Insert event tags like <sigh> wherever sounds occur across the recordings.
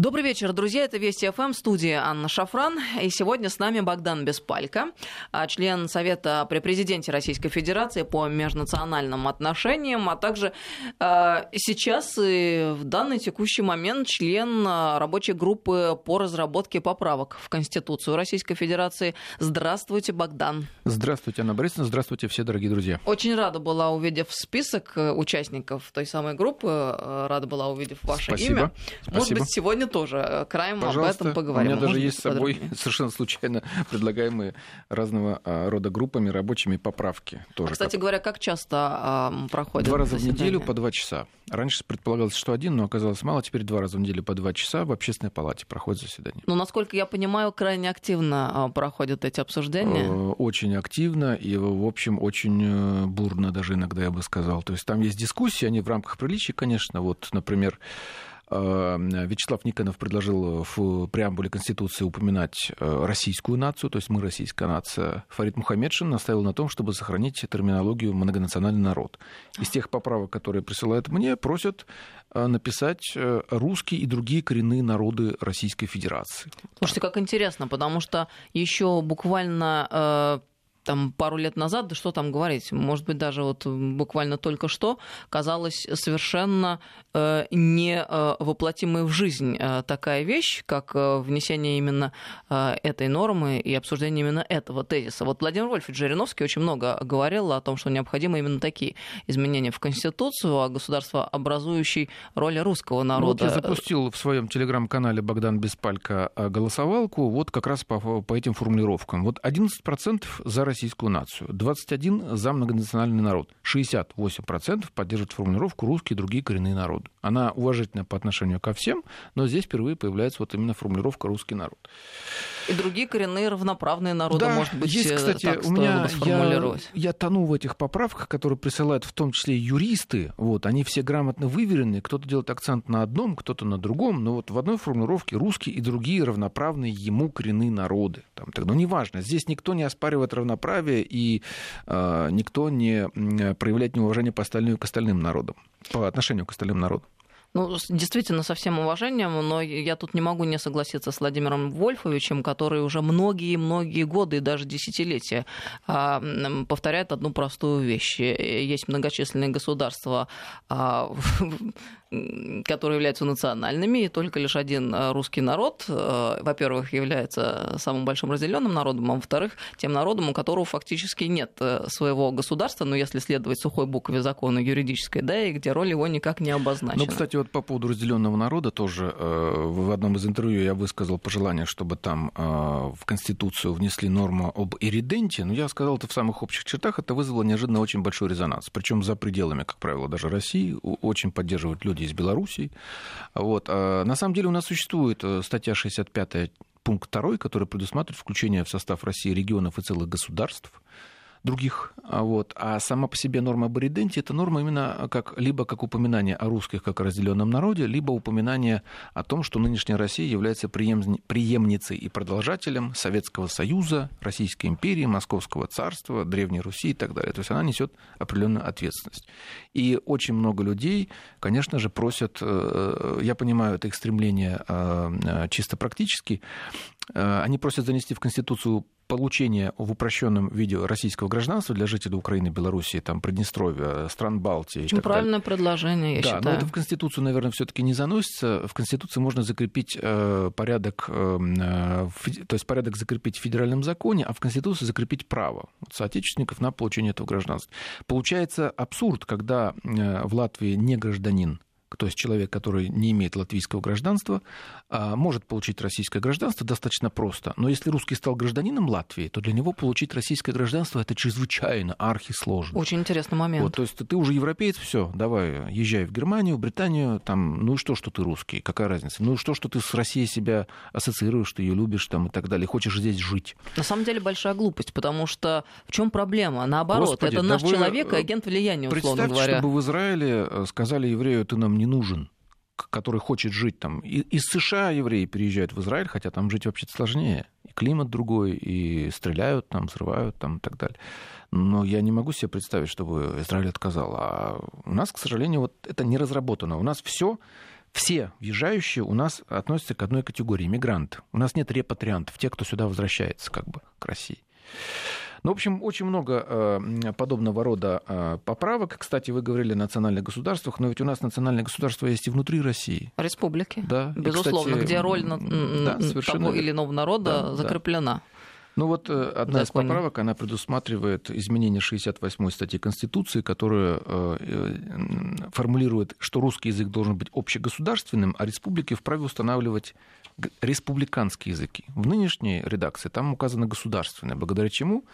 Добрый вечер, друзья. Это Вести ФМ, студия Анна Шафран. И сегодня с нами Богдан Беспалько, а, член Совета при президенте Российской Федерации по межнациональным отношениям, а также а, сейчас и в данный текущий момент член а, рабочей группы по разработке поправок в Конституцию Российской Федерации. Здравствуйте, Богдан. Здравствуйте, Анна Борисовна. Здравствуйте, все дорогие друзья. Очень рада была, увидев список э, участников той самой группы, э, рада была, увидев ваше Спасибо. имя. Спасибо. Может быть, сегодня тоже э, краем Пожалуйста. об этом поговорим. У меня даже Может есть быть, с собой подробнее. <laughs> совершенно случайно предлагаемые разного а, рода группами рабочими поправки. Тоже А, Кстати как- говоря, как часто а, проходит Два раза в неделю по два часа. Раньше предполагалось, что один, но оказалось мало. Теперь два раза в неделю по два часа в общественной палате проходит заседание. Ну, насколько я понимаю, крайне активно а, проходят эти обсуждения. Э, Очень активно и, в общем, очень э, бурно даже иногда, я бы сказал. То есть там есть дискуссии, они в рамках приличий, конечно. Вот, например, э, Вячеслав Никонов предложил в преамбуле Конституции упоминать э, российскую нацию, то есть мы российская нация. Фарид Мухаммедшин наставил на том, чтобы сохранить терминологию многонациональный народ. Из тех поправок, которые присылают мне, просят э, написать э, русский и другие коренные народы Российской Федерации. Слушайте, как интересно, потому что еще буквально там пару лет назад, да что там говорить, может быть, даже вот буквально только что, казалось совершенно э, не э, воплотимой в жизнь э, такая вещь, как э, внесение именно э, этой нормы и обсуждение именно этого тезиса. Вот Владимир Вольфович Жириновский очень много говорил о том, что необходимы именно такие изменения в Конституцию, о государствообразующей роли русского Ну, Вот народа. я запустил в своем телеграм-канале Богдан Беспалько э, голосовалку вот как раз по, по этим формулировкам. Вот 11% за российскую нацию, 21% за многонациональный народ, 68% поддерживают формулировку «русские и другие коренные народы». Она уважительна по отношению ко всем, но здесь впервые появляется вот именно формулировка «русский народ». И другие коренные равноправные народы, Да, может быть, есть, э, кстати, так у меня бы я, сформулировать. я тону в этих поправках, которые присылают в том числе юристы. Вот, они все грамотно выверены. Кто-то делает акцент на одном, кто-то на другом. Но вот в одной формулировке русские и другие равноправные ему коренные народы. Там, так, ну, неважно. Здесь никто не оспаривает равноправие и э, никто не проявляет неуважение по остальным, к остальным народам, по отношению к остальным народам. Ну, действительно, со всем уважением, но я тут не могу не согласиться с Владимиром Вольфовичем, который уже многие-многие годы и даже десятилетия а, повторяет одну простую вещь. Есть многочисленные государства, а, <laughs> которые являются национальными, и только лишь один а, русский народ, э, во-первых, является самым большим разделенным народом, а во-вторых, тем народом, у которого фактически нет э, своего государства, но если следовать сухой букве закона юридической, да, и где роль его никак не обозначена. Ну, кстати, вот по поводу разделенного народа тоже э, в одном из интервью я высказал пожелание, чтобы там э, в Конституцию внесли норму об ириденте. Но я сказал это в самых общих чертах. Это вызвало неожиданно очень большой резонанс. Причем за пределами, как правило, даже России. Очень поддерживают люди из Белоруссии. Вот. А на самом деле у нас существует э, статья 65 пункт 2, который предусматривает включение в состав России регионов и целых государств других. А Вот. А сама по себе норма об ириденте – это норма именно как, либо как упоминание о русских как о разделенном народе, либо упоминание о том, что нынешняя Россия является преем- преемницей и продолжателем Советского Союза, Российской империи, Московского царства, Древней Руси и так далее. То есть она несет определенную ответственность. И очень много людей, конечно же, просят, э, я понимаю это их стремление э, э, чисто практически, э, они просят занести в Конституцию получение в упрощенном виде российского гражданства для жителей Украины, Белоруссии, там, Приднестровья, стран Балтии. Очень далее. правильное предложение, я да, считаю. но это в Конституцию, наверное, все-таки не заносится. В Конституции можно закрепить э, порядок, э, э, то есть порядок закрепить в федеральном законе, а в Конституции закрепить право соотечественников на получение этого гражданства. Получается абсурд, когда в Латвии не гражданин то есть человек, который не имеет латвийского гражданства, а, может получить российское гражданство достаточно просто. Но если русский стал гражданином Латвии, то для него получить российское гражданство это чрезвычайно архисложно. Очень интересный момент. Вот, то есть ты уже европеец, все, давай, езжай в Германию, в Британию, там, ну и что, что ты русский, какая разница? Ну и что, что ты с Россией себя ассоциируешь, ты ее любишь там и так далее, хочешь здесь жить. На самом деле большая глупость, потому что в чем проблема? Наоборот, Господи, это да наш вы, человек и э, агент влияния, условно Представьте, говоря. чтобы в Израиле э, сказали еврею, ты нам не нужен который хочет жить там. И, из США евреи переезжают в Израиль, хотя там жить вообще сложнее. И климат другой, и стреляют там, взрывают там и так далее. Но я не могу себе представить, чтобы Израиль отказал. А у нас, к сожалению, вот это не разработано. У нас все все въезжающие у нас относятся к одной категории мигранты. У нас нет репатриантов, тех, кто сюда возвращается как бы к России. Ну, в общем, очень много э, подобного рода э, поправок. Кстати, вы говорили о национальных государствах, но ведь у нас национальные государства есть и внутри России. Республики. Да. Безусловно, кстати, где роль да, того или иного народа да, закреплена. Да. Ну вот э, одна из поправок, она предусматривает изменение 68-й статьи Конституции, которая э, формулирует, что русский язык должен быть общегосударственным, а республики вправе устанавливать республиканские языки. В нынешней редакции там указано государственное, благодаря чему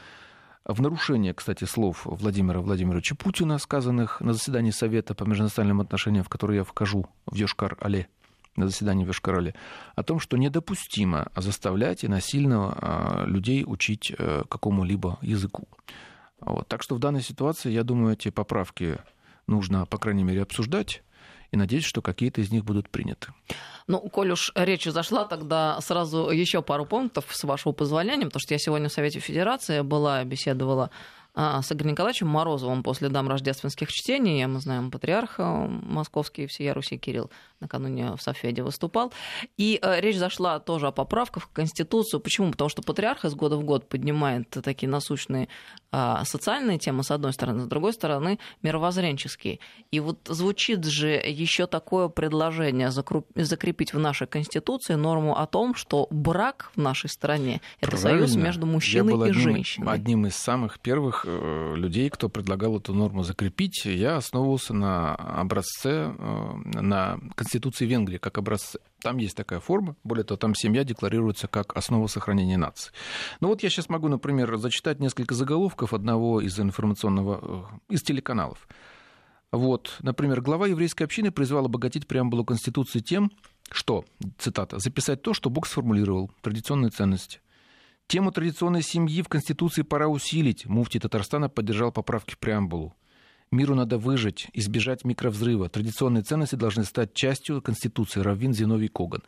в нарушение, кстати, слов Владимира Владимировича Путина, сказанных на заседании Совета по межнациональным отношениям, в который я вхожу в Йошкар-Але, на заседании в Йошкар-Оле, о том, что недопустимо заставлять и насильно а, людей учить э, какому-либо языку. Вот. Так что в данной ситуации, я думаю, эти поправки нужно, по крайней мере, обсуждать и надеюсь, что какие-то из них будут приняты. Ну, коль уж речь зашла, тогда сразу еще пару пунктов, с вашего позволения, потому что я сегодня в Совете Федерации была, беседовала с Игорем Николаевичем Морозовым после дам рождественских чтений. Мы знаем патриарха московский всея Руси Кирилл накануне в Софеде выступал. И э, речь зашла тоже о поправках в Конституцию. Почему? Потому что патриарх из года в год поднимает такие насущные а, социальные темы, с одной стороны, с другой стороны, мировоззренческие. И вот звучит же еще такое предложение закрепить в нашей Конституции норму о том, что брак в нашей стране – это союз между мужчиной и одним, женщиной. одним из самых первых э, людей, кто предлагал эту норму закрепить. Я основывался на образце, э, на Конституции Венгрии как образце. Там есть такая форма. Более того, там семья декларируется как основа сохранения нации. Ну вот я сейчас могу, например, зачитать несколько заголовков одного из информационного, э, из телеканалов. Вот, например, глава еврейской общины призвал обогатить преамбулу Конституции тем, что, цитата, «записать то, что Бог сформулировал, традиционные ценности». Тему традиционной семьи в Конституции пора усилить. Муфти Татарстана поддержал поправки в преамбулу. Миру надо выжить, избежать микровзрыва. Традиционные ценности должны стать частью Конституции. Раввин Зиновий Коган.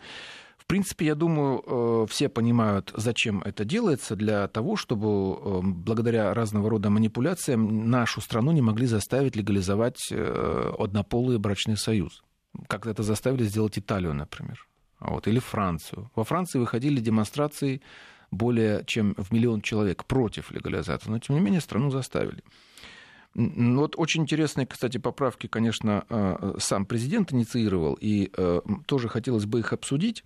В принципе, я думаю, э, все понимают, зачем это делается, для того, чтобы э, благодаря разного рода манипуляциям нашу страну не могли заставить легализовать э, однополый брачный союз. Как это заставили сделать Италию, например, вот, или Францию. Во Франции выходили демонстрации более чем в миллион человек против легализации, но тем не менее страну заставили. Вот очень интересные, кстати, поправки, конечно, э, сам президент инициировал, и э, тоже хотелось бы их обсудить.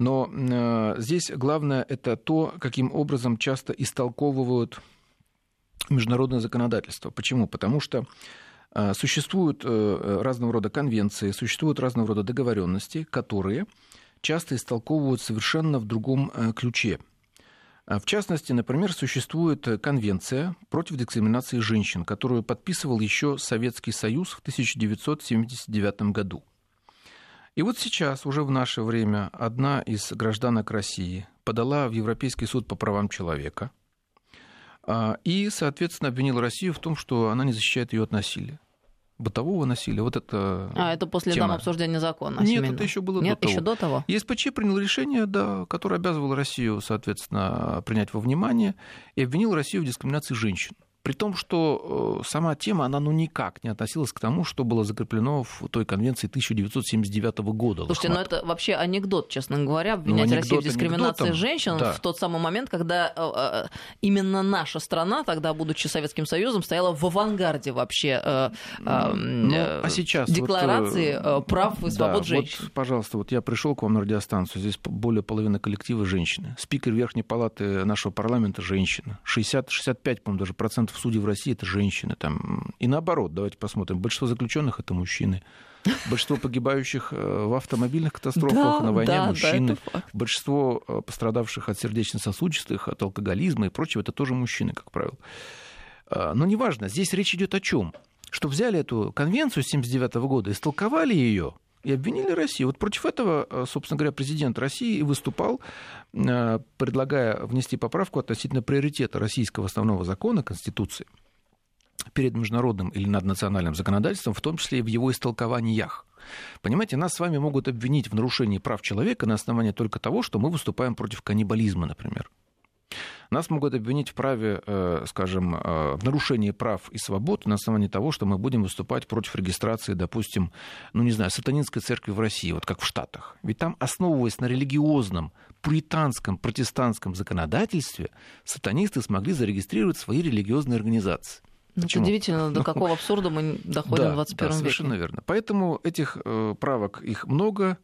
Но э, здесь главное это то, каким образом часто истолковывают международное законодательство. Почему? Потому что существуют разного рода конвенции, существуют разного рода договоренности, которые часто истолковывают совершенно в другом ключе. А, в частности, например, существует конвенция против дискриминации женщин, которую подписывал еще Советский Союз в 1979 году. И вот сейчас, уже в наше время, одна из гражданок России подала в Европейский суд по правам человека а, и, соответственно, обвинила Россию в том, что она не защищает ее от насилия бытового насилия. Вот это а, это после тема. дам обсуждения закона? Нет, семейного. это еще было Нет, до того. еще до того? ЕСПЧ принял решение, да, которое обязывало Россию, соответственно, принять во внимание и обвинил Россию в дискриминации женщин. При том, что э, сама тема, она ну никак не относилась к тому, что было закреплено в той конвенции 1979 года. Слушайте, ну это вообще анекдот, честно говоря, обвинять ну, Россию в дискриминации анекдотом, женщин да. в тот самый момент, когда э, э, именно наша страна, тогда, будучи Советским Союзом, стояла в авангарде вообще ну, а сейчас декларации вот, прав и свобод да, женщин. Вот, пожалуйста, вот я пришел к вам на радиостанцию, здесь более половины коллектива женщины. Спикер Верхней Палаты нашего парламента женщина. 60-65, по-моему, даже процентов процентов судей в России это женщины. Там. И наоборот, давайте посмотрим. Большинство заключенных это мужчины. Большинство погибающих э, в автомобильных катастрофах да, на войне да, мужчины. Да, Большинство э, пострадавших от сердечно-сосудистых, от алкоголизма и прочего, это тоже мужчины, как правило. А, но неважно, здесь речь идет о чем? Что взяли эту конвенцию 1979 года, истолковали ее и обвинили Россию. Вот против этого, э, собственно говоря, президент России выступал, э, предлагая внести поправку относительно приоритета российского основного закона, Конституции, перед международным или наднациональным законодательством, в том числе и в его истолкованиях. Понимаете, нас с вами могут обвинить в нарушении прав человека на основании только того, что мы выступаем против каннибализма, например. Нас могут обвинить в праве, э, скажем, э, в нарушении прав и свобод на основании того, что мы будем выступать против регистрации, допустим, ну не знаю, сатанинской церкви в России, вот как в Штатах. Ведь там, основываясь на религиозном, пуританском, протестантском законодательстве, сатанисты смогли зарегистрировать свои религиозные организации. Ну, удивительно, до ну, какого абсурда мы доходим да, в 21 да, веке. Совершенно верно. Поэтому этих э, правок их много.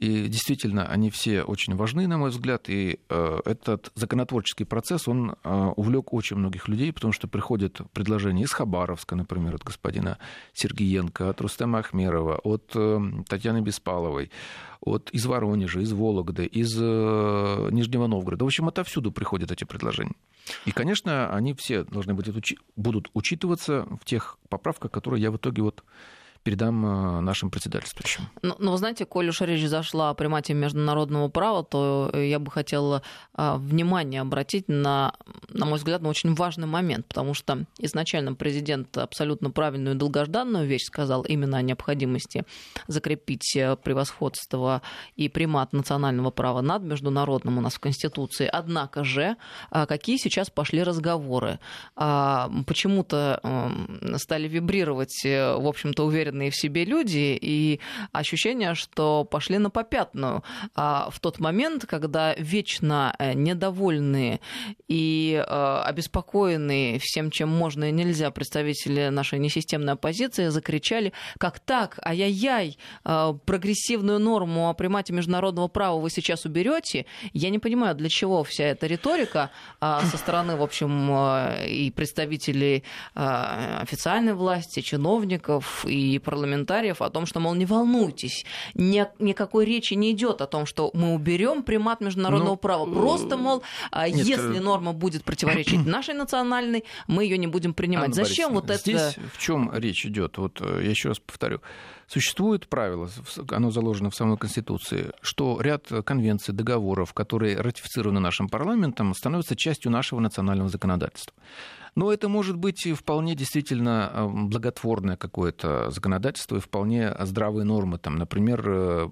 И действительно, они все очень важны, на мой взгляд. И э, этот законотворческий процесс, он э, увлек очень многих людей, потому что приходят предложения из Хабаровска, например, от господина Сергеенко, от Рустема Ахмерова, от э, Татьяны Беспаловой, от, из Воронежа, из Вологды, из Нижнего Новгорода. В общем, отовсюду приходят эти предложения. И, конечно, они все должны быть, будут учитываться в тех поправках, которые я в итоге вот передам э, нашим председательствующим. Ну, ну, вы знаете, коль уж речь зашла о примате международного права, то я бы хотела а, внимание обратить на, на мой взгляд, на очень важный момент, потому что изначально президент абсолютно правильную и долгожданную вещь сказал именно о необходимости закрепить э, превосходство и примат национального права над международным у нас в Конституции. Однако же, а, какие сейчас пошли разговоры? А, почему-то эм, стали вибрировать, э, в общем-то, уверенно уверенные в себе люди, и ощущение, что пошли на попятную. А в тот момент, когда вечно э, недовольные и э, обеспокоенные всем, чем можно и нельзя представители нашей несистемной оппозиции закричали, как так, ай-яй-яй, э, прогрессивную норму о примате международного права вы сейчас уберете. Я не понимаю, для чего вся эта риторика а, со стороны, в общем, и представителей официальной власти, чиновников и парламентариев о том, что, мол, не волнуйтесь, ни, никакой речи не идет о том, что мы уберем примат международного ну, права. Просто, мол, а, нет, если э, норма будет противоречить <clears throat> нашей национальной, мы ее не будем принимать. Анна Зачем вот это? Здесь в чем речь идет? Вот э, я еще раз повторю. Существует правило, оно заложено в самой Конституции, что ряд конвенций, договоров, которые ратифицированы нашим парламентом, становятся частью нашего национального законодательства. Но это может быть вполне действительно э, благотворное какое-то законодательство и вполне здравые нормы. Там, например, э,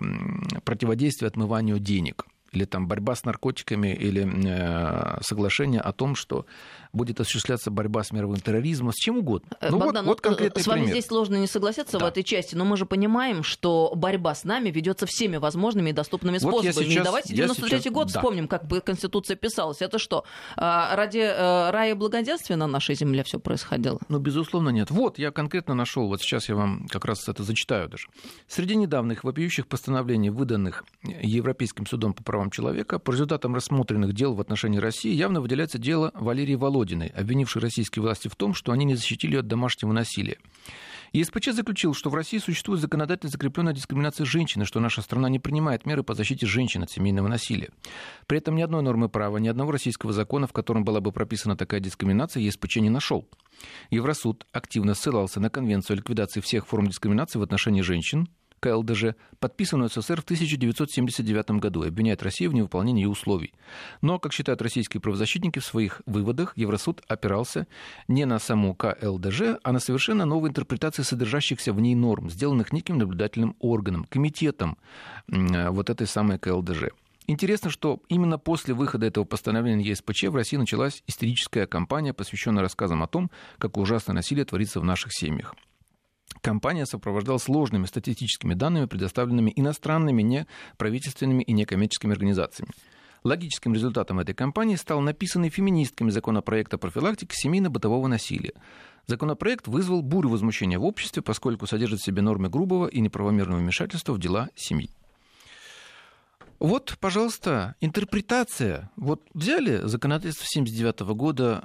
противодействие отмыванию денег или там борьба с наркотиками, или э, соглашение о том, что будет осуществляться борьба с мировым терроризмом, с чем угодно. Э, ну, Богдан, вот, вот конкретный с вами пример. здесь сложно не согласиться да. в этой части, но мы же понимаем, что борьба с нами ведется всеми возможными и доступными вот способами. Сейчас, и давайте 93 сейчас, год да. вспомним, как бы Конституция писалась. Это что, а, ради э, рая и благоденствия на нашей земле все происходило? Ну, безусловно, нет. Вот, я конкретно нашел, вот сейчас я вам как раз это зачитаю даже. Среди недавних вопиющих постановлений, выданных Европейским судом по правам человека, по результатам рассмотренных дел в отношении России явно выделяется дело Валерии Володиной Володиной, обвинившей российские власти в том, что они не защитили ее от домашнего насилия. ЕСПЧ заключил, что в России существует законодательно закрепленная дискриминация женщины, что наша страна не принимает меры по защите женщин от семейного насилия. При этом ни одной нормы права, ни одного российского закона, в котором была бы прописана такая дискриминация, ЕСПЧ не нашел. Евросуд активно ссылался на Конвенцию о ликвидации всех форм дискриминации в отношении женщин, КЛДЖ, подписанную СССР в 1979 году, и обвиняет Россию в невыполнении ее условий. Но, как считают российские правозащитники, в своих выводах Евросуд опирался не на саму КЛДЖ, а на совершенно новые интерпретации содержащихся в ней норм, сделанных неким наблюдательным органом, комитетом вот этой самой КЛДЖ. Интересно, что именно после выхода этого постановления ЕСПЧ в России началась истерическая кампания, посвященная рассказам о том, как ужасное насилие творится в наших семьях. Компания сопровождалась сложными статистическими данными, предоставленными иностранными неправительственными и некоммерческими организациями. Логическим результатом этой кампании стал написанный феминистками законопроект о профилактике семейно-бытового насилия. Законопроект вызвал бурю возмущения в обществе, поскольку содержит в себе нормы грубого и неправомерного вмешательства в дела семьи. Вот, пожалуйста, интерпретация. Вот взяли законодательство 1979 года,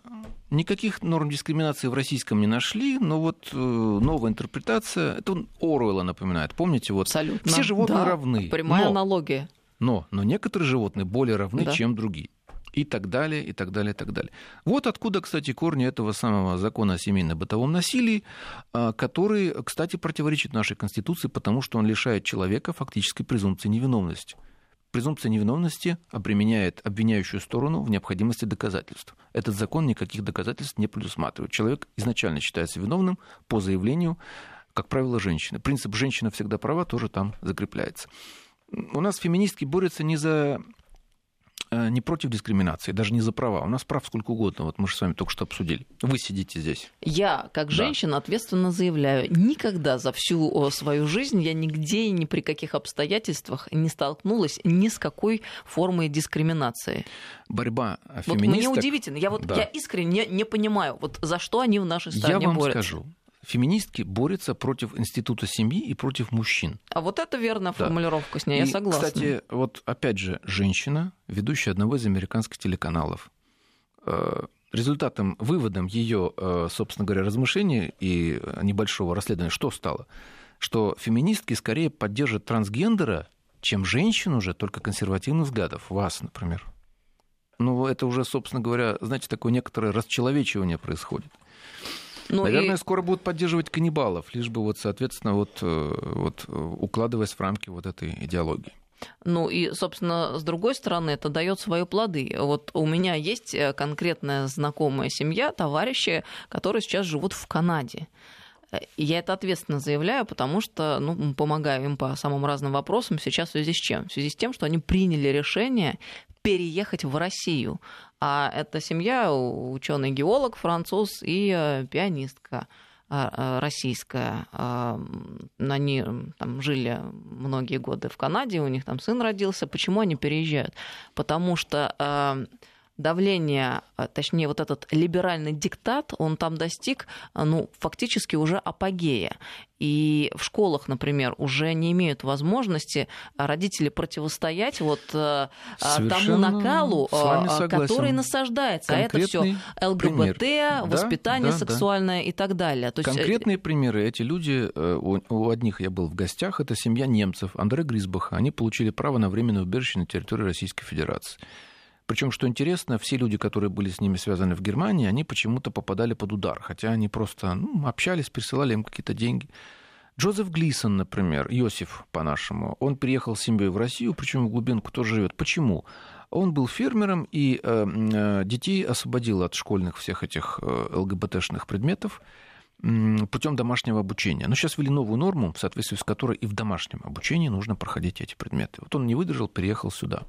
никаких норм дискриминации в российском не нашли, но вот э, новая интерпретация, это Оруэлла напоминает. Помните, вот Абсолютно. все животные да, равны. Прямая но, аналогия. Но, но некоторые животные более равны, да. чем другие. И так далее, и так далее, и так далее. Вот откуда, кстати, корни этого самого закона о семейно-бытовом насилии, а, который, кстати, противоречит нашей Конституции, потому что он лишает человека фактической презумпции невиновности презумпция невиновности обременяет обвиняющую сторону в необходимости доказательств. Этот закон никаких доказательств не предусматривает. Человек изначально считается виновным по заявлению, как правило, женщины. Принцип «женщина всегда права» тоже там закрепляется. У нас феминистки борются не за не против дискриминации, даже не за права. У нас прав сколько угодно. Вот мы же с вами только что обсудили. Вы сидите здесь. Я, как да. женщина, ответственно заявляю, никогда за всю свою жизнь я нигде и ни при каких обстоятельствах не столкнулась ни с какой формой дискриминации. Борьба феминисток... Вот мне удивительно. Я вот да. я искренне не, не понимаю, вот за что они в нашей стране я вам борются. скажу феминистки борются против института семьи и против мужчин. А вот это верная да. формулировка с ней, и, я согласна. Кстати, вот опять же, женщина, ведущая одного из американских телеканалов. Э, результатом, выводом ее, э, собственно говоря, размышлений и небольшого расследования, что стало? Что феминистки скорее поддержат трансгендера, чем женщин уже, только консервативных взглядов. Вас, например. Ну, это уже, собственно говоря, знаете, такое некоторое расчеловечивание происходит. Ну, Наверное, и... скоро будут поддерживать каннибалов, лишь бы вот, соответственно, вот, э, вот укладываясь в рамки вот этой идеологии. Ну и, собственно, с другой стороны, это дает свои плоды. Вот у меня есть э, конкретная знакомая семья, товарищи, которые сейчас живут в Канаде. И я это ответственно заявляю, потому что ну, помогаю им по самым разным вопросам сейчас в связи с чем? В связи с тем, что они приняли решение переехать в Россию. А эта семья ученый геолог, француз и э, пианистка а, э, российская. А, они там жили многие годы в Канаде, у них там сын родился. Почему они переезжают? Потому что э, давление, а, точнее, вот этот либеральный диктат, он там достиг, а, ну, фактически уже апогея. И в школах, например, уже не имеют возможности родители противостоять вот а, Совершенно тому накалу, который насаждается. Конкретный а это все ЛГБТ, пример. воспитание да, сексуальное да. и так далее. То Конкретные есть... примеры. Эти люди, э, у одних я был в гостях, это семья немцев, Андре Грисбаха. Они получили право на временное убежище на территории Российской Федерации. Причем, что интересно, все люди, которые были с ними связаны в Германии, они почему-то попадали под удар, хотя они просто ну, общались, присылали им какие-то деньги. Джозеф Глисон, например, Иосиф по-нашему, он приехал с семьей в Россию, причем в глубинку тоже живет. Почему? Он был фермером и э, э, детей освободил от школьных всех этих э, ЛГБТшных предметов путем домашнего обучения. Но сейчас ввели новую норму, в соответствии с которой и в домашнем обучении нужно проходить эти предметы. Вот он не выдержал, переехал сюда.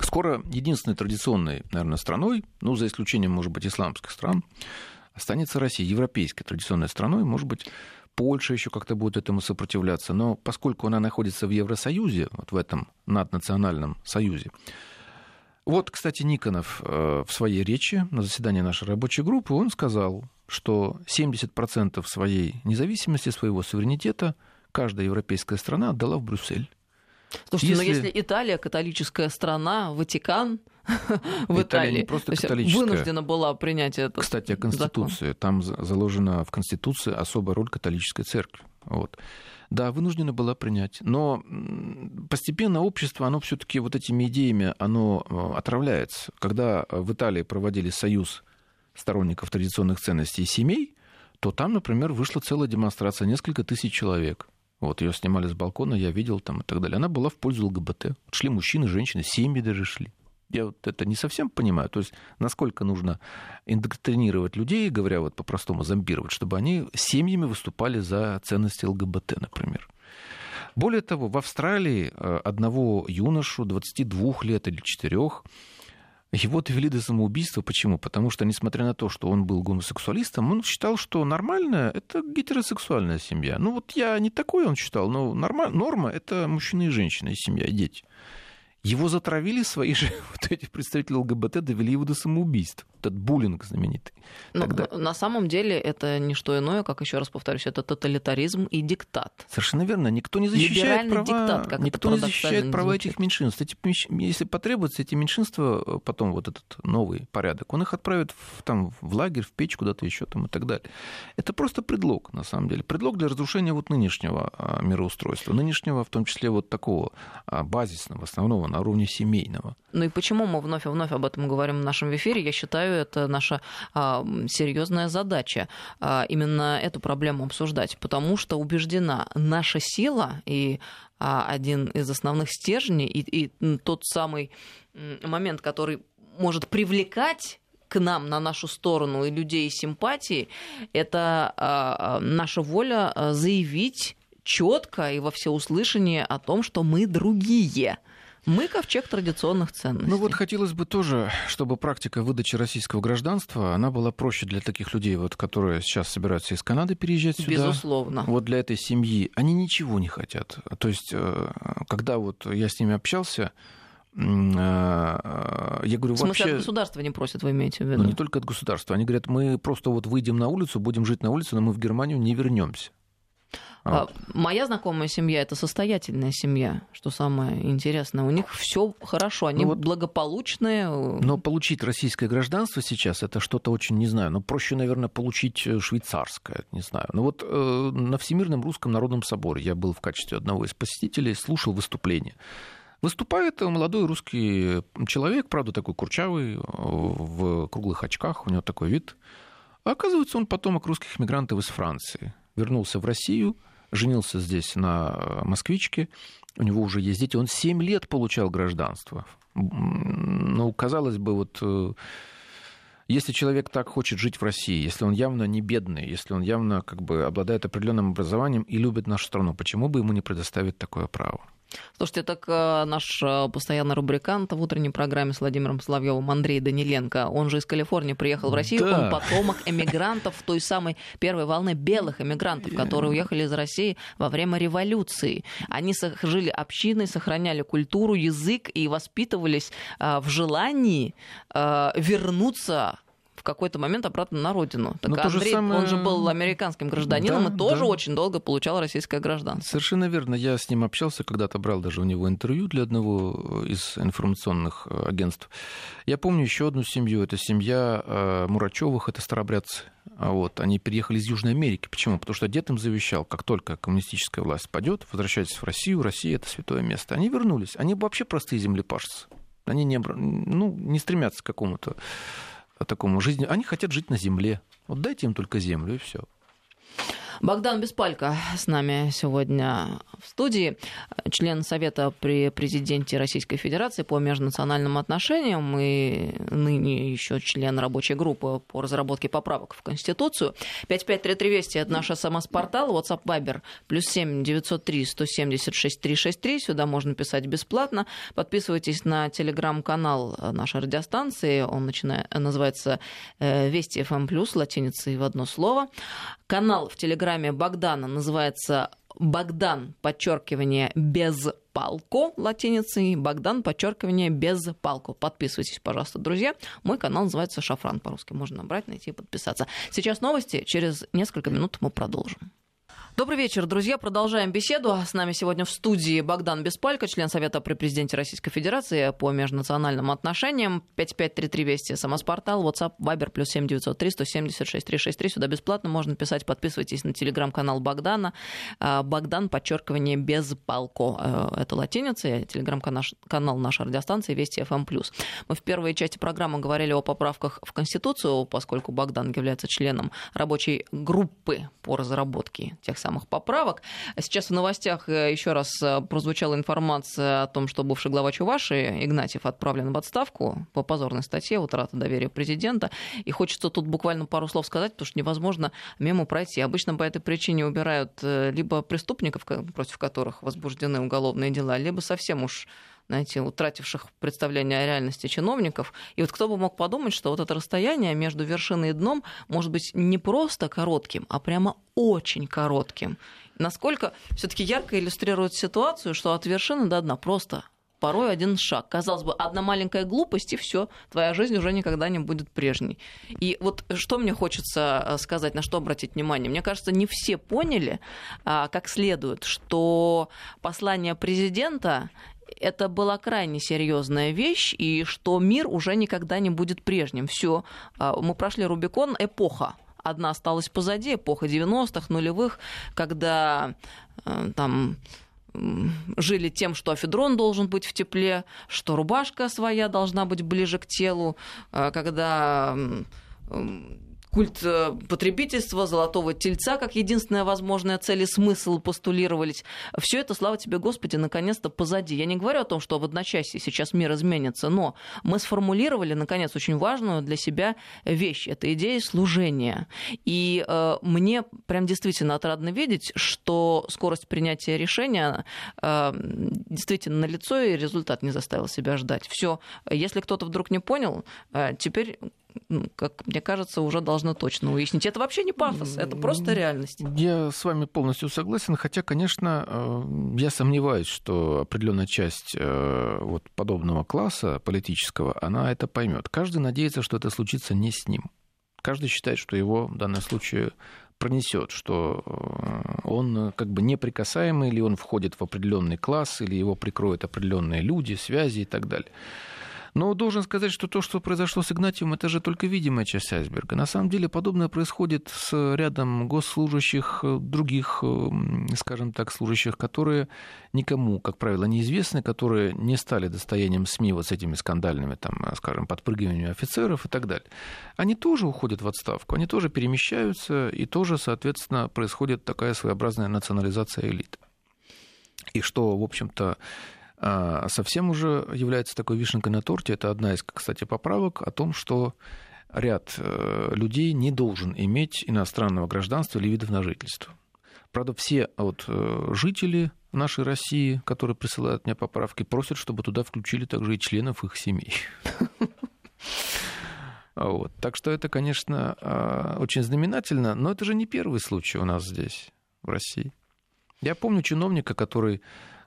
Скоро единственной традиционной, наверное, страной, ну, за исключением, может быть, исламских стран, останется Россия, европейской традиционной страной, может быть, Польша еще как-то будет этому сопротивляться, но поскольку она находится в Евросоюзе, вот в этом наднациональном союзе, вот, кстати, Никонов э, в своей речи на заседании нашей рабочей группы, он сказал, что 70% своей независимости, своего суверенитета каждая европейская страна отдала в Брюссель. Слушайте, если... но если Италия католическая страна, Ватикан <laughs> в Италия Италии не просто католическая. вынуждена была принять это. Кстати, о Конституции. Закон. Там заложена в Конституции особая роль католической церкви. Вот. Да, вынуждена была принять. Но постепенно общество, оно все-таки вот этими идеями, оно э, отравляется. Когда в Италии проводили союз сторонников традиционных ценностей и семей, то там, например, вышла целая демонстрация, несколько тысяч человек. Вот ее снимали с балкона, я видел там и так далее. Она была в пользу ЛГБТ. Шли мужчины, женщины, семьи даже шли. Я вот это не совсем понимаю. То есть, насколько нужно индоктринировать людей, говоря вот по-простому, зомбировать, чтобы они семьями выступали за ценности ЛГБТ, например. Более того, в Австралии э, одного юношу 22 лет или 4 его довели до самоубийства. Почему? Потому что, несмотря на то, что он был гомосексуалистом, он считал, что нормальная — это гетеросексуальная семья. Ну вот я не такой он считал, но норма, норма — это мужчины и женщины, и семья, и дети. Его затравили свои же <laughs> вот эти представители ЛГБТ, довели его до самоубийства. Этот буллинг знаменитый. Но ну, Тогда... На самом деле это не что иное, как еще раз повторюсь, это тоталитаризм и диктат. Совершенно верно. Никто не защищает права, диктат, как никто не защищает права звучит. этих меньшинств. Эти, если потребуется, эти меньшинства э, потом вот этот новый порядок, он их отправит в, там, в лагерь, в печь, куда-то еще там и так далее. Это просто предлог, на самом деле. Предлог для разрушения вот нынешнего а, мироустройства, нынешнего, в том числе вот такого а, базисного, основного на уровне семейного. Ну и почему мы вновь и вновь об этом говорим в нашем эфире? Я считаю, это наша а, серьезная задача а, именно эту проблему обсуждать, потому что убеждена, наша сила и а, один из основных стержней и, и тот самый момент, который может привлекать к нам на нашу сторону и людей симпатии, это а, наша воля заявить четко и во всеуслышание о том, что мы другие Мы ковчег традиционных ценностей. Ну вот хотелось бы тоже, чтобы практика выдачи российского гражданства, она была проще для таких людей, вот, которые сейчас собираются из Канады переезжать сюда. Безусловно. Вот для этой семьи. Они ничего не хотят. То есть, э, когда вот я с ними общался, э, я говорю, в смысле, вообще... от государства не просят, вы имеете в виду? Ну, не только от государства. Они говорят, мы просто вот выйдем на улицу, будем жить на улице, но мы в Германию не вернемся. А, моя знакомая семья это состоятельная семья, что самое интересное. У них все хорошо, они ну вот, благополучные. Но получить российское гражданство сейчас это что-то очень, не знаю, ну проще, наверное, получить э, швейцарское, не знаю. Ну вот э, на Всемирном русском народном соборе я был в качестве одного из посетителей, слушал выступление. Выступает молодой русский человек, правда, такой курчавый, в круглых очках, у него такой вид. А оказывается, он потомок русских мигрантов из Франции. Вернулся в Россию, женился здесь на москвичке, у него уже есть дети, он 7 лет получал гражданство. Ну, казалось бы, вот э, если человек так хочет жить в России, если он явно не бедный, если он явно как бы обладает определенным образованием и любит нашу страну, почему бы ему не предоставить такое право? Слушайте, так э, наш э, постоянный рубрикант в утренней программе с Владимиром Соловьевым Андрей Даниленко, он же из Калифорнии приехал в Россию, да. он потомок эмигрантов той самой первой волны белых эмигрантов, которые уехали из России во время революции. Они жили общиной, сохраняли культуру, язык и воспитывались э, в желании вернуться какой-то момент обратно на родину. Так Но Андрей, самое... он же был американским гражданином да, и тоже да. очень долго получал российское гражданство. Совершенно верно. Я с ним общался, когда-то брал даже у него интервью для одного из информационных э, агентств. Я помню еще одну семью. Это семья э, Мурачевых, это старобрядцы. А вот, они переехали из Южной Америки. Почему? Потому что дед им завещал, как только коммунистическая власть падет, возвращайтесь в Россию, Россия это святое место. Они вернулись. Они вообще простые землепашцы. Они не, ну, не стремятся к какому-то такому жизни. Они хотят жить на земле. Вот дайте им только землю, и все. Богдан Беспалько с нами сегодня в студии, член Совета при президенте Российской Федерации по межнациональным отношениям и ныне еще член рабочей группы по разработке поправок в Конституцию. 553320 это наш СМС-портал, WhatsApp Viber, плюс 7 903 176 363, сюда можно писать бесплатно. Подписывайтесь на телеграм-канал нашей радиостанции, он начинает, называется э, Вести FM+, латиницей в одно слово. Канал в Телеграме Богдана называется Богдан, подчеркивание, без палку латиницей, Богдан, подчеркивание, без палку. Подписывайтесь, пожалуйста, друзья. Мой канал называется Шафран по-русски. Можно набрать, найти и подписаться. Сейчас новости. Через несколько минут мы продолжим. Добрый вечер, друзья. Продолжаем беседу. С нами сегодня в студии Богдан Беспалько, член Совета при президенте Российской Федерации по межнациональным отношениям. 5533 Вести, СМС-портал, WhatsApp, Viber, плюс 7903 176 363. Сюда бесплатно можно писать. Подписывайтесь на телеграм-канал Богдана. А, Богдан, подчеркивание, без. Э, это латиница. Телеграм-канал нашей радиостанции Вести FM+. Мы в первой части программы говорили о поправках в Конституцию, поскольку Богдан является членом рабочей группы по разработке тех самых поправок. Сейчас в новостях э, еще раз э, прозвучала информация о том, что бывший глава Чуваши Игнатьев отправлен в отставку по позорной статье «Утрата доверия президента». И хочется тут буквально пару слов сказать, потому что невозможно мимо пройти. Обычно по этой причине убирают э, либо преступников, против которых возбуждены уголовные дела, либо совсем уж знаете, утративших представление о реальности чиновников. И вот кто бы мог подумать, что вот это расстояние между вершиной и дном может быть не просто коротким, а прямо очень коротким. Насколько все-таки ярко иллюстрирует ситуацию, что от вершины до дна просто порой один шаг. Казалось бы, одна маленькая глупость, и все, твоя жизнь уже никогда не будет прежней. И вот что мне хочется э, сказать, на что обратить внимание? Мне кажется, не все поняли а, как следует, что послание президента это была крайне серьезная вещь, и что мир уже никогда не будет прежним. Все, а, мы прошли Рубикон, эпоха. Одна осталась позади, эпоха 90-х, нулевых, когда э, там жили тем, что афедрон должен быть в тепле, что рубашка своя должна быть ближе к телу, э, когда культ э, потребительства, золотого тельца как единственная возможная цель и смысл постулировались. Все это, слава тебе, Господи, наконец-то позади. Я не говорю о том, что в одночасье сейчас мир изменится, но мы сформулировали, наконец, очень важную для себя вещь. Это идея служения. И э, мне прям действительно отрадно видеть, что скорость принятия решения э, действительно налицо, и результат не заставил себя ждать. Все. Если кто-то вдруг не понял, э, теперь как мне кажется, уже должно точно выяснить. Это вообще не пафос, это просто реальность. Я с вами полностью согласен, хотя, конечно, э, я сомневаюсь, что определенная часть э, вот подобного класса политического, она это поймет. Каждый надеется, что это случится не с ним. Каждый считает, что его в данном случае пронесет, что э, он как бы неприкасаемый, или он входит в определенный класс, или его прикроют определенные люди, связи и так далее. Но должен сказать, что то, что произошло с Игнатием, это же только видимая часть айсберга. На самом деле подобное происходит с рядом госслужащих, э, других, э, скажем так, служащих, которые никому, как правило, неизвестны, которые не стали достоянием СМИ вот с этими скандальными, там, э, скажем, подпрыгиваниями офицеров и так далее. Они тоже уходят в отставку, они тоже перемещаются, и тоже, соответственно, происходит такая своеобразная национализация элит. И что, в общем-то, совсем уже является такой вишенкой на торте. Это одна из, кстати, поправок о том, что ряд э, людей не должен иметь иностранного гражданства или видов на жительство. Правда, все вот э, жители нашей России, которые присылают мне поправки, просят, чтобы туда включили также и членов их семей. <laughs> Вот. Так что это, конечно, а, очень знаменательно, но это же не первый случай у нас здесь, в России. Я помню чиновника, который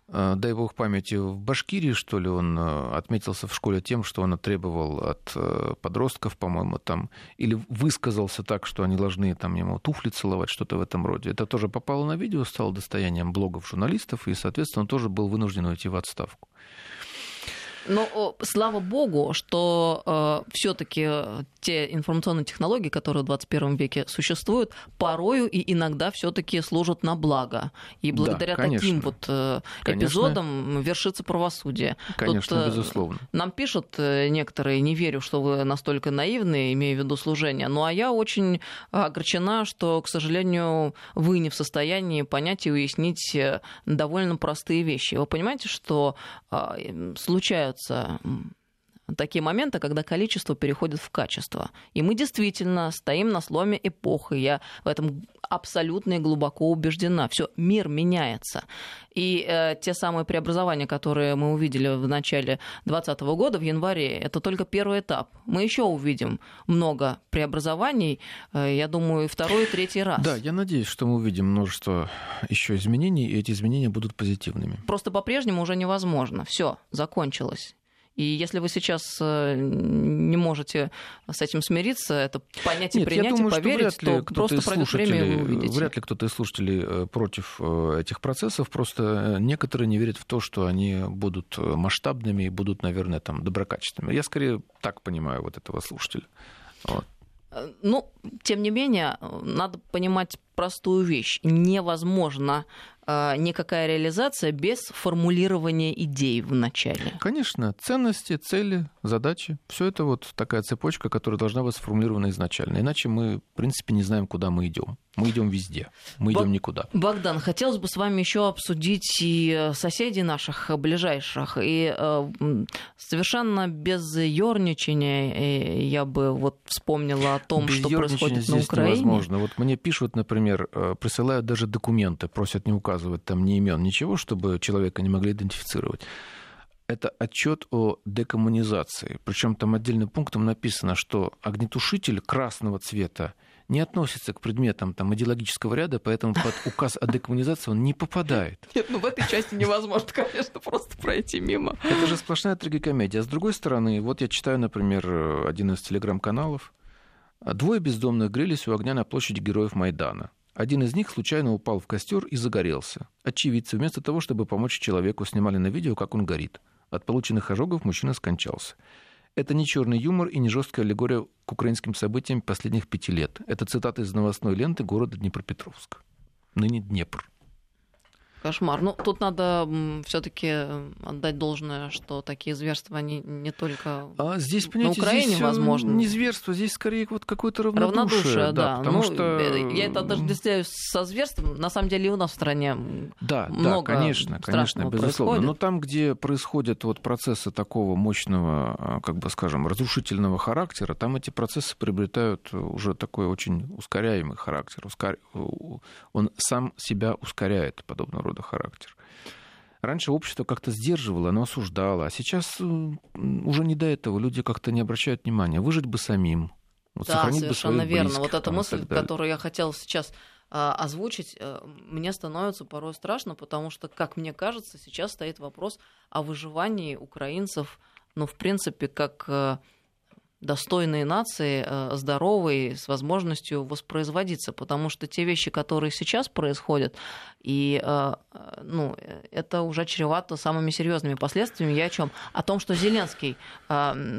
дай бог памяти, в Башкирии, что ли, он э, отметился в школе тем, что он требовал от э, подростков, по-моему, там, или высказался так, что они должны там ему туфли целовать, что-то в этом роде. Это тоже попало на видео, стало достоянием блогов журналистов, и, соответственно, он тоже был вынужден уйти в отставку. Но слава богу, что э, все-таки те информационные технологии, которые в 21 веке существуют, порою и иногда все-таки служат на благо. И благодаря да, таким вот э, эпизодам конечно. вершится правосудие. Конечно, Тут, э, безусловно. Нам пишут э, некоторые, не верю, что вы настолько наивны, имея в виду служение. Ну а я очень огорчена, что, к сожалению, вы не в состоянии понять и уяснить э, довольно простые вещи. Вы понимаете, что э, случаются случаются такие моменты, когда количество переходит в качество. И мы действительно стоим на сломе эпохи. Я в этом абсолютно и глубоко убеждена. Все, мир меняется. И э, те самые преобразования, которые мы увидели в начале 2020 года, в январе, это только первый этап. Мы еще увидим много преобразований, э, я думаю, второй и третий раз. Да, я надеюсь, что мы увидим множество еще изменений, и эти изменения будут позитивными. Просто по-прежнему уже невозможно. Все, закончилось. И если вы сейчас э, не можете с этим смириться, это понять и принять, я думаю, и поверить, что вряд ли то просто пройдет время, и увидите. Вряд ли кто-то из слушателей э, против э, этих процессов, просто некоторые не верят в то, что они будут масштабными и будут, наверное, там, доброкачественными. Я скорее так понимаю вот этого слушателя. Вот. Ну, тем не менее, надо понимать простую вещь. Невозможно а, никакая реализация без формулирования идей в начале. Конечно, ценности, цели, задачи. Все это вот такая цепочка, которая должна быть сформулирована изначально. Иначе мы, в принципе, не знаем, куда мы идем. Мы идем везде, мы идем никуда. Богдан, хотелось бы с вами еще обсудить и соседей наших ближайших. И э, совершенно без ерничания э, я бы вот вспомнила о том, без что происходит на Украине. Невозможно. Вот мне пишут, например, э, присылают даже документы, просят не указывать там ни имен, ничего, чтобы человека не могли идентифицировать это отчет о декоммунизации. Причем там отдельным пунктом написано, что огнетушитель красного цвета не относится к предметам там, идеологического ряда, поэтому под указ о декоммунизации он не попадает. Нет, ну в этой части невозможно, конечно, просто пройти мимо. Это же сплошная трагикомедия. А с другой стороны, вот я читаю, например, один из телеграм-каналов. Двое бездомных грелись у огня на площади Героев Майдана. Один из них случайно упал в костер и загорелся. Очевидцы вместо того, чтобы помочь человеку, снимали на видео, как он горит. От полученных ожогов мужчина скончался. Это не черный юмор и не жесткая аллегория к украинским событиям последних пяти лет. Это цитата из новостной ленты города Днепропетровск. Ныне Днепр. Кошмар. Ну, тут надо все-таки отдать должное, что такие зверства они не только а здесь, на Украине здесь возможно. Не зверство, здесь скорее вот какое-то равнодушие. Равнодушие, да. Потому ну, что... Я это отождествляю со зверством. На самом деле и у нас в стране да, много да, конечно, конечно, безусловно. Происходит. Но там, где происходят вот процессы такого мощного, как бы скажем, разрушительного характера, там эти процессы приобретают уже такой очень ускоряемый характер. Ускор... Он сам себя ускоряет, подобного рода характер. Раньше общество как-то сдерживало, оно осуждало, а сейчас уже не до этого. Люди как-то не обращают внимания. Выжить бы самим. Вот да, совершенно верно. Близких, вот эта мысль, которую я хотела сейчас а, озвучить, а, мне становится порой страшно, потому что, как мне кажется, сейчас стоит вопрос о выживании украинцев, ну, в принципе, как а, достойные нации, э, здоровые, с возможностью воспроизводиться, потому что те вещи, которые сейчас происходят, и э, э, ну, это уже чревато самыми серьезными последствиями. Я о чем? О том, что Зеленский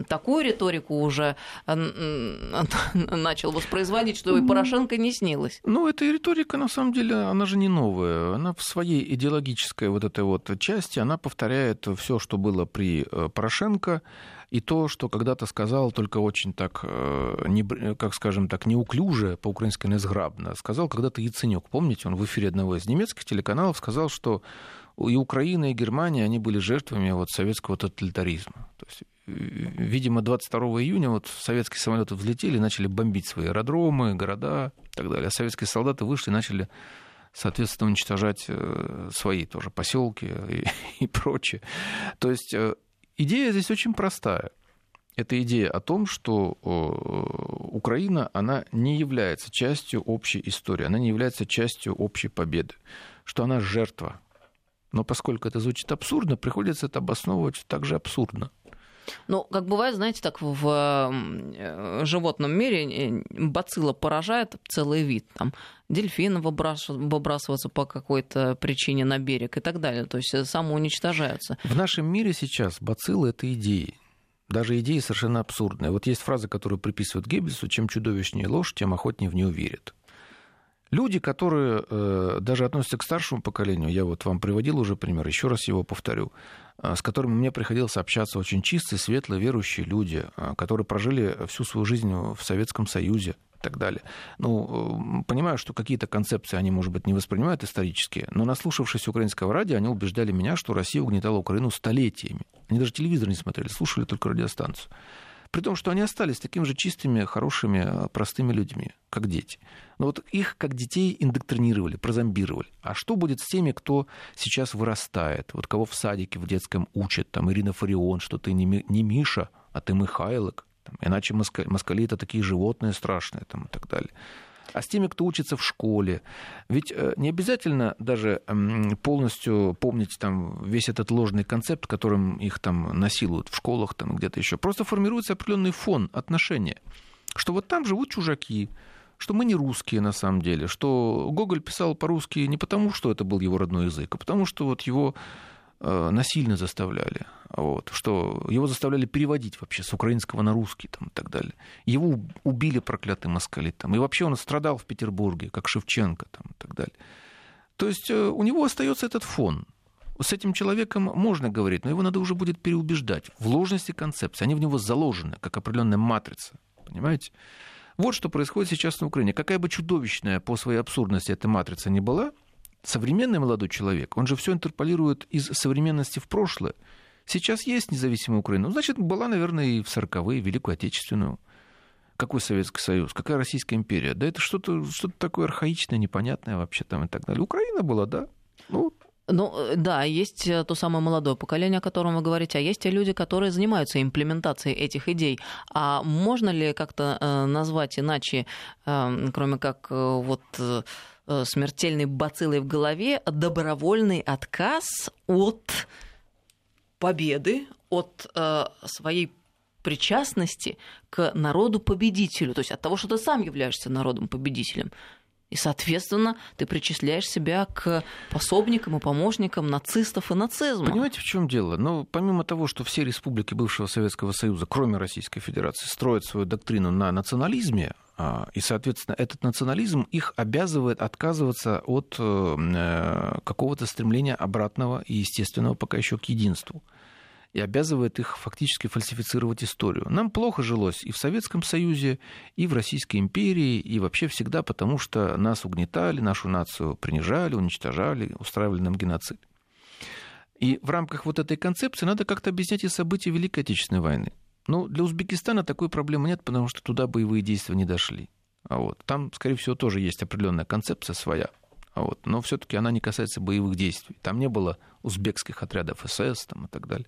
такую риторику уже <laughs> начал воспроизводить, что и Порошенко не снилось. Ну, эта риторика, на самом деле, она же не новая. Она в своей идеологической вот этой вот части, она повторяет все, что было при Порошенко, и то, что когда-то сказал, только очень так, э, не, как скажем так, неуклюже, по-украински незграбно, сказал когда-то Яценюк. Помните, он в эфире одного из немецких телеканалов сказал, что и Украина, и Германия, они были жертвами вот советского тоталитаризма. То есть, видимо, 22 июня вот советские самолеты взлетели, начали бомбить свои аэродромы, города и так далее. А советские солдаты вышли и начали соответственно, уничтожать э, свои тоже поселки и, <laughs> и прочее. То есть э, Идея здесь очень простая. Это идея о том, что Украина, она не является частью общей истории, она не является частью общей победы, что она жертва. Но поскольку это звучит абсурдно, приходится это обосновывать также абсурдно. Ну, как бывает, знаете, так в э, животном мире бацилла поражает целый вид. Там дельфины выбрасываются по какой-то причине на берег и так далее. То есть э, самоуничтожаются. В нашем мире сейчас бациллы — это идеи. Даже идеи совершенно абсурдные. Вот есть фраза, которую приписывают Геббельсу, чем чудовищнее ложь, тем охотнее в нее верят. Люди, которые э, даже относятся к старшему поколению, я вот вам приводил уже пример, еще раз его повторю, э, с которыми мне приходилось общаться очень чистые, светлые, верующие люди, э, которые прожили всю свою жизнь в Советском Союзе и так далее. Ну, понимаю, что какие-то концепции они, может быть, не воспринимают исторические, но наслушавшись украинского радио, они убеждали меня, что Россия угнетала Украину столетиями. Они даже телевизор не смотрели, слушали только радиостанцию. При том, что они остались такими же чистыми, хорошими, э, простыми людьми, как дети. Но вот их, как детей, индоктринировали, прозомбировали. А что будет с теми, кто сейчас вырастает? Вот кого в садике, в детском учат? Там Ирина Фарион, что ты не, Миша, а ты Михайлок. Там, иначе москали, москали это такие животные страшные там, и так далее а с теми, кто учится в школе. Ведь э, не обязательно даже полностью помнить там весь этот ложный концепт, которым их там насилуют в школах, там где-то еще. Просто формируется определенный фон отношения, что вот там живут чужаки, что мы не русские на самом деле, что Гоголь писал по-русски не потому, что это был его родной язык, а потому что вот его насильно заставляли, вот, что его заставляли переводить вообще с украинского на русский там, и так далее. Его убили проклятые москали там, и вообще он страдал в Петербурге, как Шевченко там, и так далее. То есть э, у него остается этот фон. С этим человеком можно говорить, но его надо уже будет переубеждать в ложности концепции. Они в него заложены, как определенная матрица. Понимаете? Вот что происходит сейчас на Украине. Какая бы чудовищная по своей абсурдности эта матрица не была, современный молодой человек, он же все интерполирует из современности в прошлое. Сейчас есть независимая Украина. Ну, значит, была, наверное, и в 40-е, Великую Отечественную. Какой Советский Союз? Какая Российская империя? Да это что-то что такое архаичное, непонятное вообще там и так далее. Украина была, да. Ну, ну, да, есть то самое молодое поколение, о котором вы говорите, а есть те люди, которые занимаются имплементацией этих идей. А можно ли как-то э, назвать иначе, э, кроме как э, вот Э, смертельной бациллой в голове добровольный отказ от победы, от э, своей причастности к народу-победителю, то есть от того, что ты сам являешься народом-победителем. И, соответственно, ты причисляешь себя к пособникам и помощникам нацистов и нацизма. Понимаете, в чем дело? Ну, помимо того, что все республики бывшего Советского Союза, кроме Российской Федерации, строят свою доктрину на национализме, и, соответственно, этот национализм их обязывает отказываться от э, какого-то стремления обратного и естественного пока еще к единству. И обязывает их фактически фальсифицировать историю. Нам плохо жилось и в Советском Союзе, и в Российской империи, и вообще всегда, потому что нас угнетали, нашу нацию принижали, уничтожали, устраивали нам геноцид. И в рамках вот этой концепции надо как-то объяснять и события Великой Отечественной войны. Ну, для Узбекистана такой проблемы нет, потому что туда боевые действия не дошли. А вот. Там, скорее всего, тоже есть определенная концепция своя. А вот. Но все-таки она не касается боевых действий. Там не было узбекских отрядов СС там, и так далее.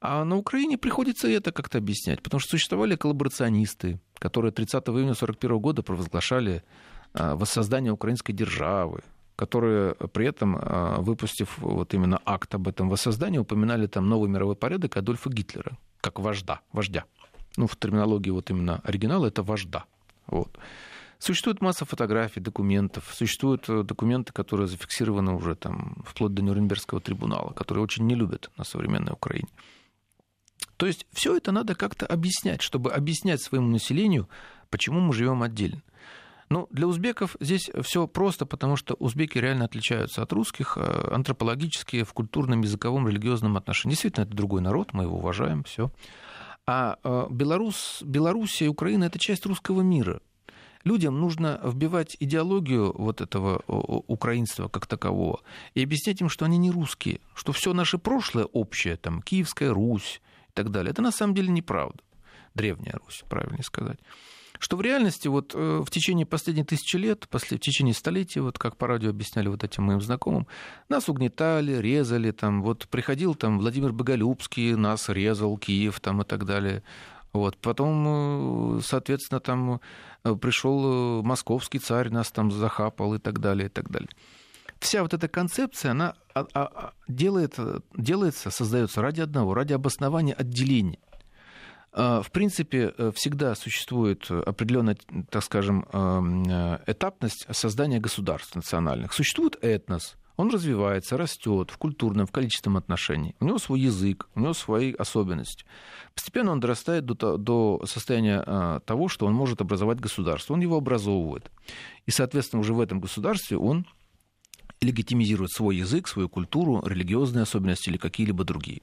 А на Украине приходится это как-то объяснять, потому что существовали коллаборационисты, которые 30 июня 1941 года провозглашали а, воссоздание украинской державы, которые при этом, а, выпустив вот именно акт об этом воссоздании, упоминали там новый мировой порядок Адольфа Гитлера, как вожда, вождя. Ну, в терминологии вот именно оригинала это вожда. Вот. Существует масса фотографий, документов, существуют э, документы, которые зафиксированы уже там, вплоть до Нюрнбергского трибунала, которые очень не любят на современной Украине. То есть все это надо как-то объяснять, чтобы объяснять своему населению, почему мы живем отдельно. Ну, для узбеков здесь все просто, потому что узбеки реально отличаются от русских э, антропологически, в культурном, языковом, религиозном отношении. Действительно, это другой народ, мы его уважаем, все. А э, Беларусь, Белоруссия и Украина – это часть русского мира. Людям нужно вбивать идеологию вот этого украинства как такового и объяснять им, что они не русские, что все наше прошлое общее, там, Киевская Русь и так далее, это на самом деле неправда. Древняя Русь, правильнее сказать что в реальности вот э, в течение последних тысячи лет, в течение столетий, вот как по радио объясняли вот этим моим знакомым, нас угнетали, резали, там, вот приходил там Владимир Боголюбский, нас резал, Киев там и так далее. Вот. Потом, э, соответственно, там э, пришел московский царь, нас там захапал и так далее, и так далее. Вся вот эта концепция, она а, а, а, делает, делается, создается ради одного, ради обоснования отделения. А, в принципе, э, всегда существует определенная, так скажем, э, этапность создания государств национальных. Существует этнос, он развивается, растет в культурном, в количественном отношении. У него свой язык, у него свои особенности. Постепенно он дорастает до, до состояния того, что он может образовать государство. Он его образовывает. И, соответственно, уже в этом государстве он легитимизирует свой язык, свою культуру, религиозные особенности или какие-либо другие.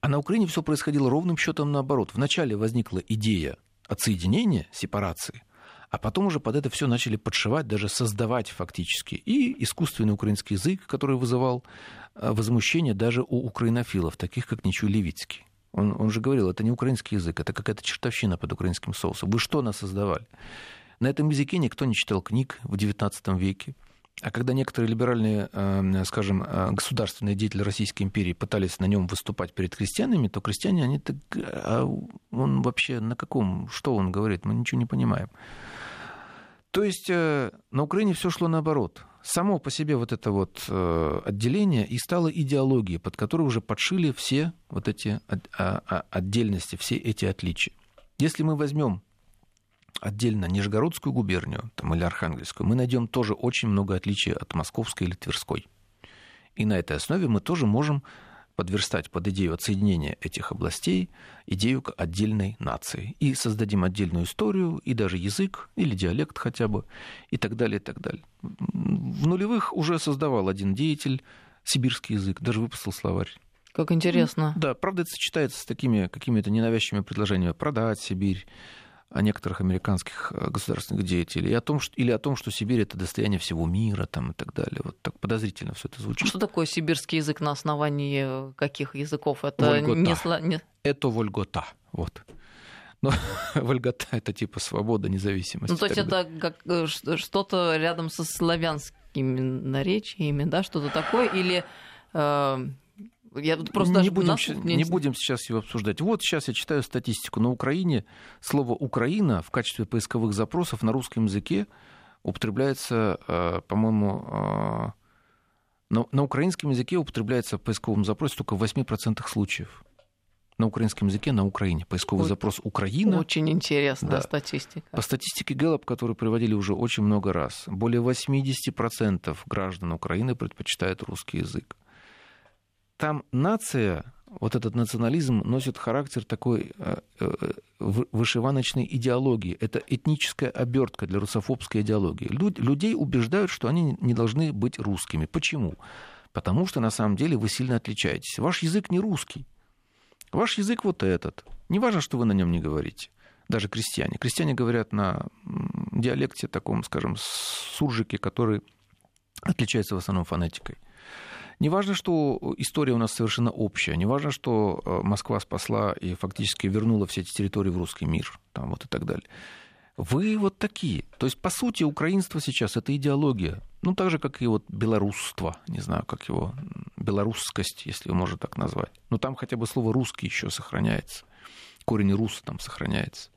А на Украине все происходило ровным счетом наоборот. Вначале возникла идея отсоединения, сепарации, а потом уже под это все начали подшивать, даже создавать фактически и искусственный украинский язык, который вызывал э, возмущение даже у украинофилов, таких как Ничу Левицкий. Он, он же говорил, это не украинский язык, это какая-то чертовщина под украинским соусом. Вы что нас создавали? На этом языке никто не читал книг в XIX веке. А когда некоторые либеральные, эм, скажем, э, государственные деятели Российской империи пытались на нем выступать перед крестьянами, то крестьяне, они так, а он вообще на каком, что он говорит, мы ничего не понимаем. То есть э, на Украине все шло наоборот. Само по себе вот это вот э, отделение и стало идеологией, под которую уже подшили все вот эти а, а, отдельности, все эти отличия. Если мы возьмем отдельно Нижегородскую губернию там, или Архангельскую, мы найдем тоже очень много отличий от Московской или Тверской. И на этой основе мы тоже можем подверстать под идею отсоединения этих областей идею отдельной нации. И создадим отдельную историю, и даже язык, или диалект хотя бы, и так далее, и так далее. В нулевых уже создавал один деятель сибирский язык, даже выпустил словарь. Как интересно. Да, правда, это сочетается с такими какими-то ненавязчивыми предложениями продать Сибирь, о некоторых американских э, государственных деятелей, и о том, что, или о том, что Сибирь это достояние всего мира там, и так далее. Вот так подозрительно все это звучит. Что такое сибирский язык на основании каких языков? Это Вольгота. не... Это вольгота. Вот. Но <laughs> вольгота это типа свобода, независимость. Ну, то есть это как, э, что-то рядом со славянскими наречиями, да, что-то такое, или э, я просто не, будем, нас... не будем сейчас его обсуждать. Вот сейчас я читаю статистику. На Украине слово «Украина» в качестве поисковых запросов на русском языке употребляется, э, по-моему, э, на, на украинском языке употребляется в поисковом запросе только в 8% случаев. На украинском языке на Украине. Поисковый вот. запрос «Украина». Очень интересная да. статистика. По статистике Гэллоп, которую приводили уже очень много раз, более 80% граждан Украины предпочитают русский язык там нация вот этот национализм носит характер такой э, э, вышиваночной идеологии. Это этническая обертка для русофобской идеологии. Людей убеждают, что они не должны быть русскими. Почему? Потому что на самом деле вы сильно отличаетесь. Ваш язык не русский. Ваш язык вот этот. Не важно, что вы на нем не говорите. Даже крестьяне. Крестьяне говорят на диалекте таком, скажем, суржике, который отличается в основном фонетикой. Не важно, что история у нас совершенно общая, не важно, что э, Москва спасла и фактически вернула все эти территории в русский мир, там вот и так далее. Вы вот такие. То есть, по сути, украинство сейчас это идеология. Ну, так же, как и вот белорусство, не знаю, как его, белорусскость, если можно так назвать. Но там хотя бы слово русский еще сохраняется. Корень рус там сохраняется.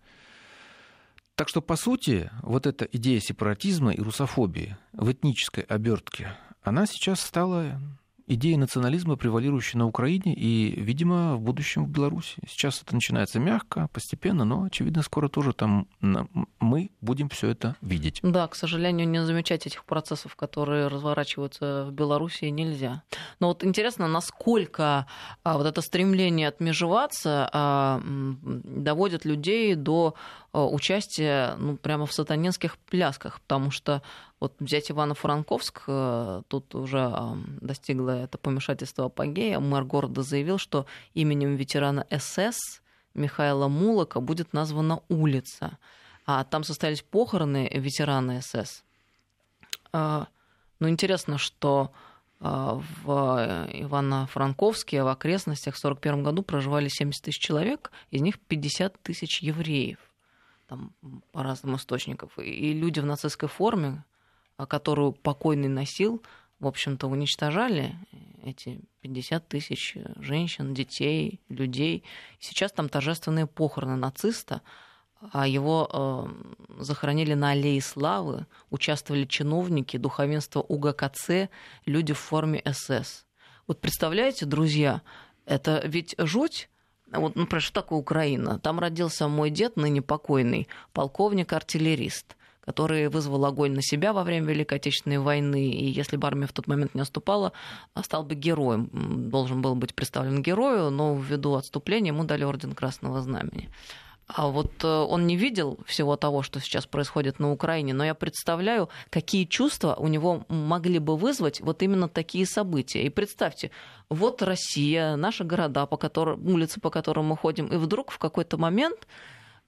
Так что, по сути, вот эта идея сепаратизма и русофобии в этнической обертке, она сейчас стала идея национализма, превалирующая на Украине и, видимо, в будущем в Беларуси. Сейчас это начинается мягко, постепенно, но, очевидно, скоро тоже там мы будем все это видеть. Да, к сожалению, не замечать этих процессов, которые разворачиваются в Беларуси, нельзя. Но вот интересно, насколько а, вот это стремление отмежеваться а, доводит людей до а, участия ну, прямо в сатанинских плясках, потому что вот взять Ивано-Франковск, э, тут уже достигло это помешательство апогея. Мэр города заявил, что именем ветерана СС Михаила Мулока будет названа улица. А там состоялись похороны ветерана СС. А, ну, интересно, что а, в Ивано-Франковске, в окрестностях в 1941 году проживали 70 тысяч человек, из них 50 тысяч евреев, там, по разным источникам. И люди в нацистской форме, которую покойный носил, в общем-то, уничтожали эти 50 тысяч женщин, детей, людей. Сейчас там торжественные похороны нациста, а его э, захоронили на Аллее Славы, участвовали чиновники, духовенство УГКЦ, люди в форме СС. Вот представляете, друзья, это ведь жуть, вот, например, что такое Украина? Там родился мой дед, ныне покойный, полковник-артиллерист который вызвал огонь на себя во время Великой Отечественной войны, и если бы армия в тот момент не отступала, стал бы героем. Должен был быть представлен герою, но ввиду отступления ему дали орден Красного Знамени. А вот э, он не видел всего того, что сейчас происходит на Украине, но я представляю, какие чувства у него могли бы вызвать вот именно такие события. И представьте, вот Россия, наши города, по которым, улицы, по которым мы ходим, и вдруг в какой-то момент а,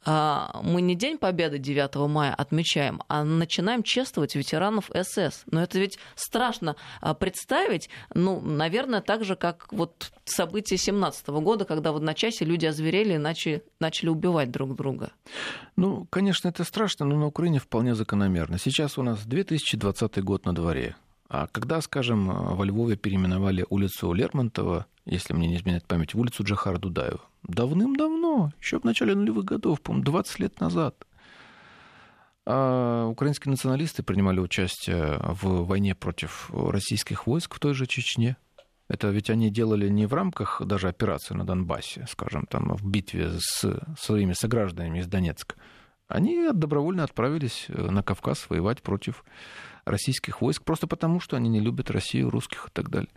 мы не День Победы 9 мая отмечаем, а начинаем чествовать ветеранов СС. Но это ведь страшно а, представить, ну, наверное, так же, как вот события 17 года, когда в одночасье люди озверели и начали, начали убивать друг друга. Ну, конечно, это страшно, но на Украине вполне закономерно. Сейчас у нас 2020 год на дворе. А когда, скажем, во Львове переименовали улицу Лермонтова, если мне не изменяет память, в улицу Джахара Дудаева, давным-давно, еще в начале нулевых годов, по-моему, 20 лет назад, а украинские националисты принимали участие в войне против российских войск в той же Чечне. Это ведь они делали не в рамках даже операции на Донбассе, скажем, там в битве с своими согражданами из Донецка. Они добровольно отправились на Кавказ воевать против российских войск, просто потому, что они не любят Россию, русских и так далее.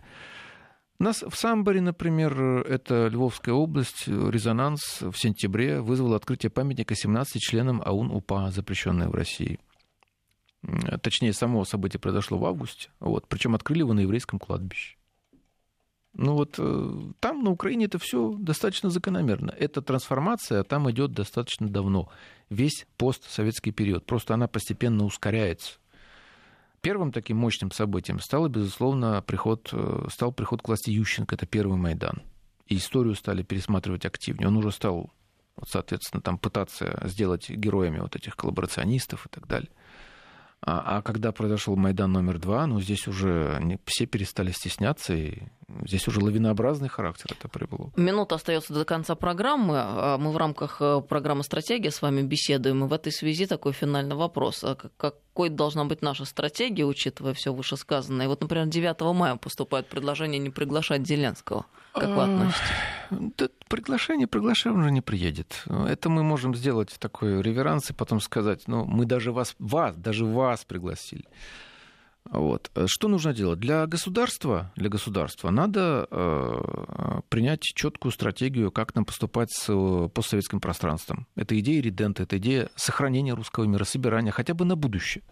Нас в Самборе, например, это Львовская область, резонанс в сентябре вызвал открытие памятника 17 членам АУН-УПА, запрещенной в России. Точнее, само событие произошло в августе, вот, причем открыли его на еврейском кладбище. Ну вот э, там, на Украине, это все достаточно закономерно. Эта трансформация там идет достаточно давно. Весь постсоветский период. Просто она постепенно ускоряется. Первым таким мощным событием стал, безусловно, приход, э, стал приход к власти Ющенко, это первый Майдан. И историю стали пересматривать активнее. Он уже стал, вот, соответственно, там пытаться сделать героями вот этих коллаборационистов и так далее. А, а когда произошел Майдан номер два, ну, здесь уже все перестали стесняться, и здесь уже лавинообразный характер это приобрело. Минута остается до конца программы. А мы в рамках э, программы «Стратегия» с вами беседуем, и в этой связи такой финальный вопрос. А какой должна быть наша стратегия, учитывая все вышесказанное? И вот, например, 9 мая поступает предложение не приглашать Зеленского. Как вы относитесь? Да, приглашение, приглашение уже не приедет. Это мы можем сделать такой реверанс и потом сказать, ну, мы даже вас, вас, даже вас пригласили. Вот. Что нужно делать? Для государства, для государства надо э, принять четкую стратегию, как нам поступать с э, постсоветским пространством. Это идея редента, это идея сохранения русского мира, собирания хотя бы на будущее.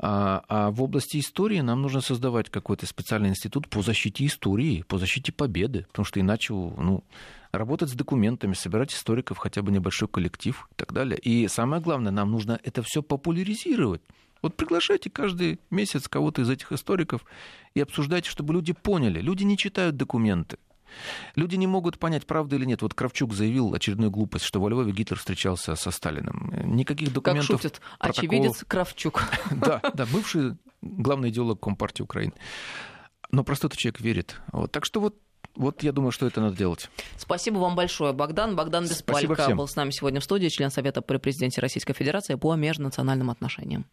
А, а в области истории нам нужно создавать какой-то специальный институт по защите истории, по защите победы, потому что иначе ну, работать с документами, собирать историков, хотя бы небольшой коллектив и так далее. И самое главное, нам нужно это все популяризировать. Вот приглашайте каждый месяц кого-то из этих историков и обсуждайте, чтобы люди поняли. Люди не читают документы. Люди не могут понять, правда или нет. Вот Кравчук заявил очередную глупость, что во Львове Гитлер встречался со Сталиным. Никаких документов... Как шутит очевидец Кравчук. <laughs> Да, да, бывший главный идеолог Компартии Украины. Но простой человек верит. Вот. Так что вот вот я думаю, что это надо делать. Спасибо вам большое, Богдан. Богдан Беспалько был с нами сегодня в студии, член Совета при президенте Российской Федерации по межнациональным отношениям.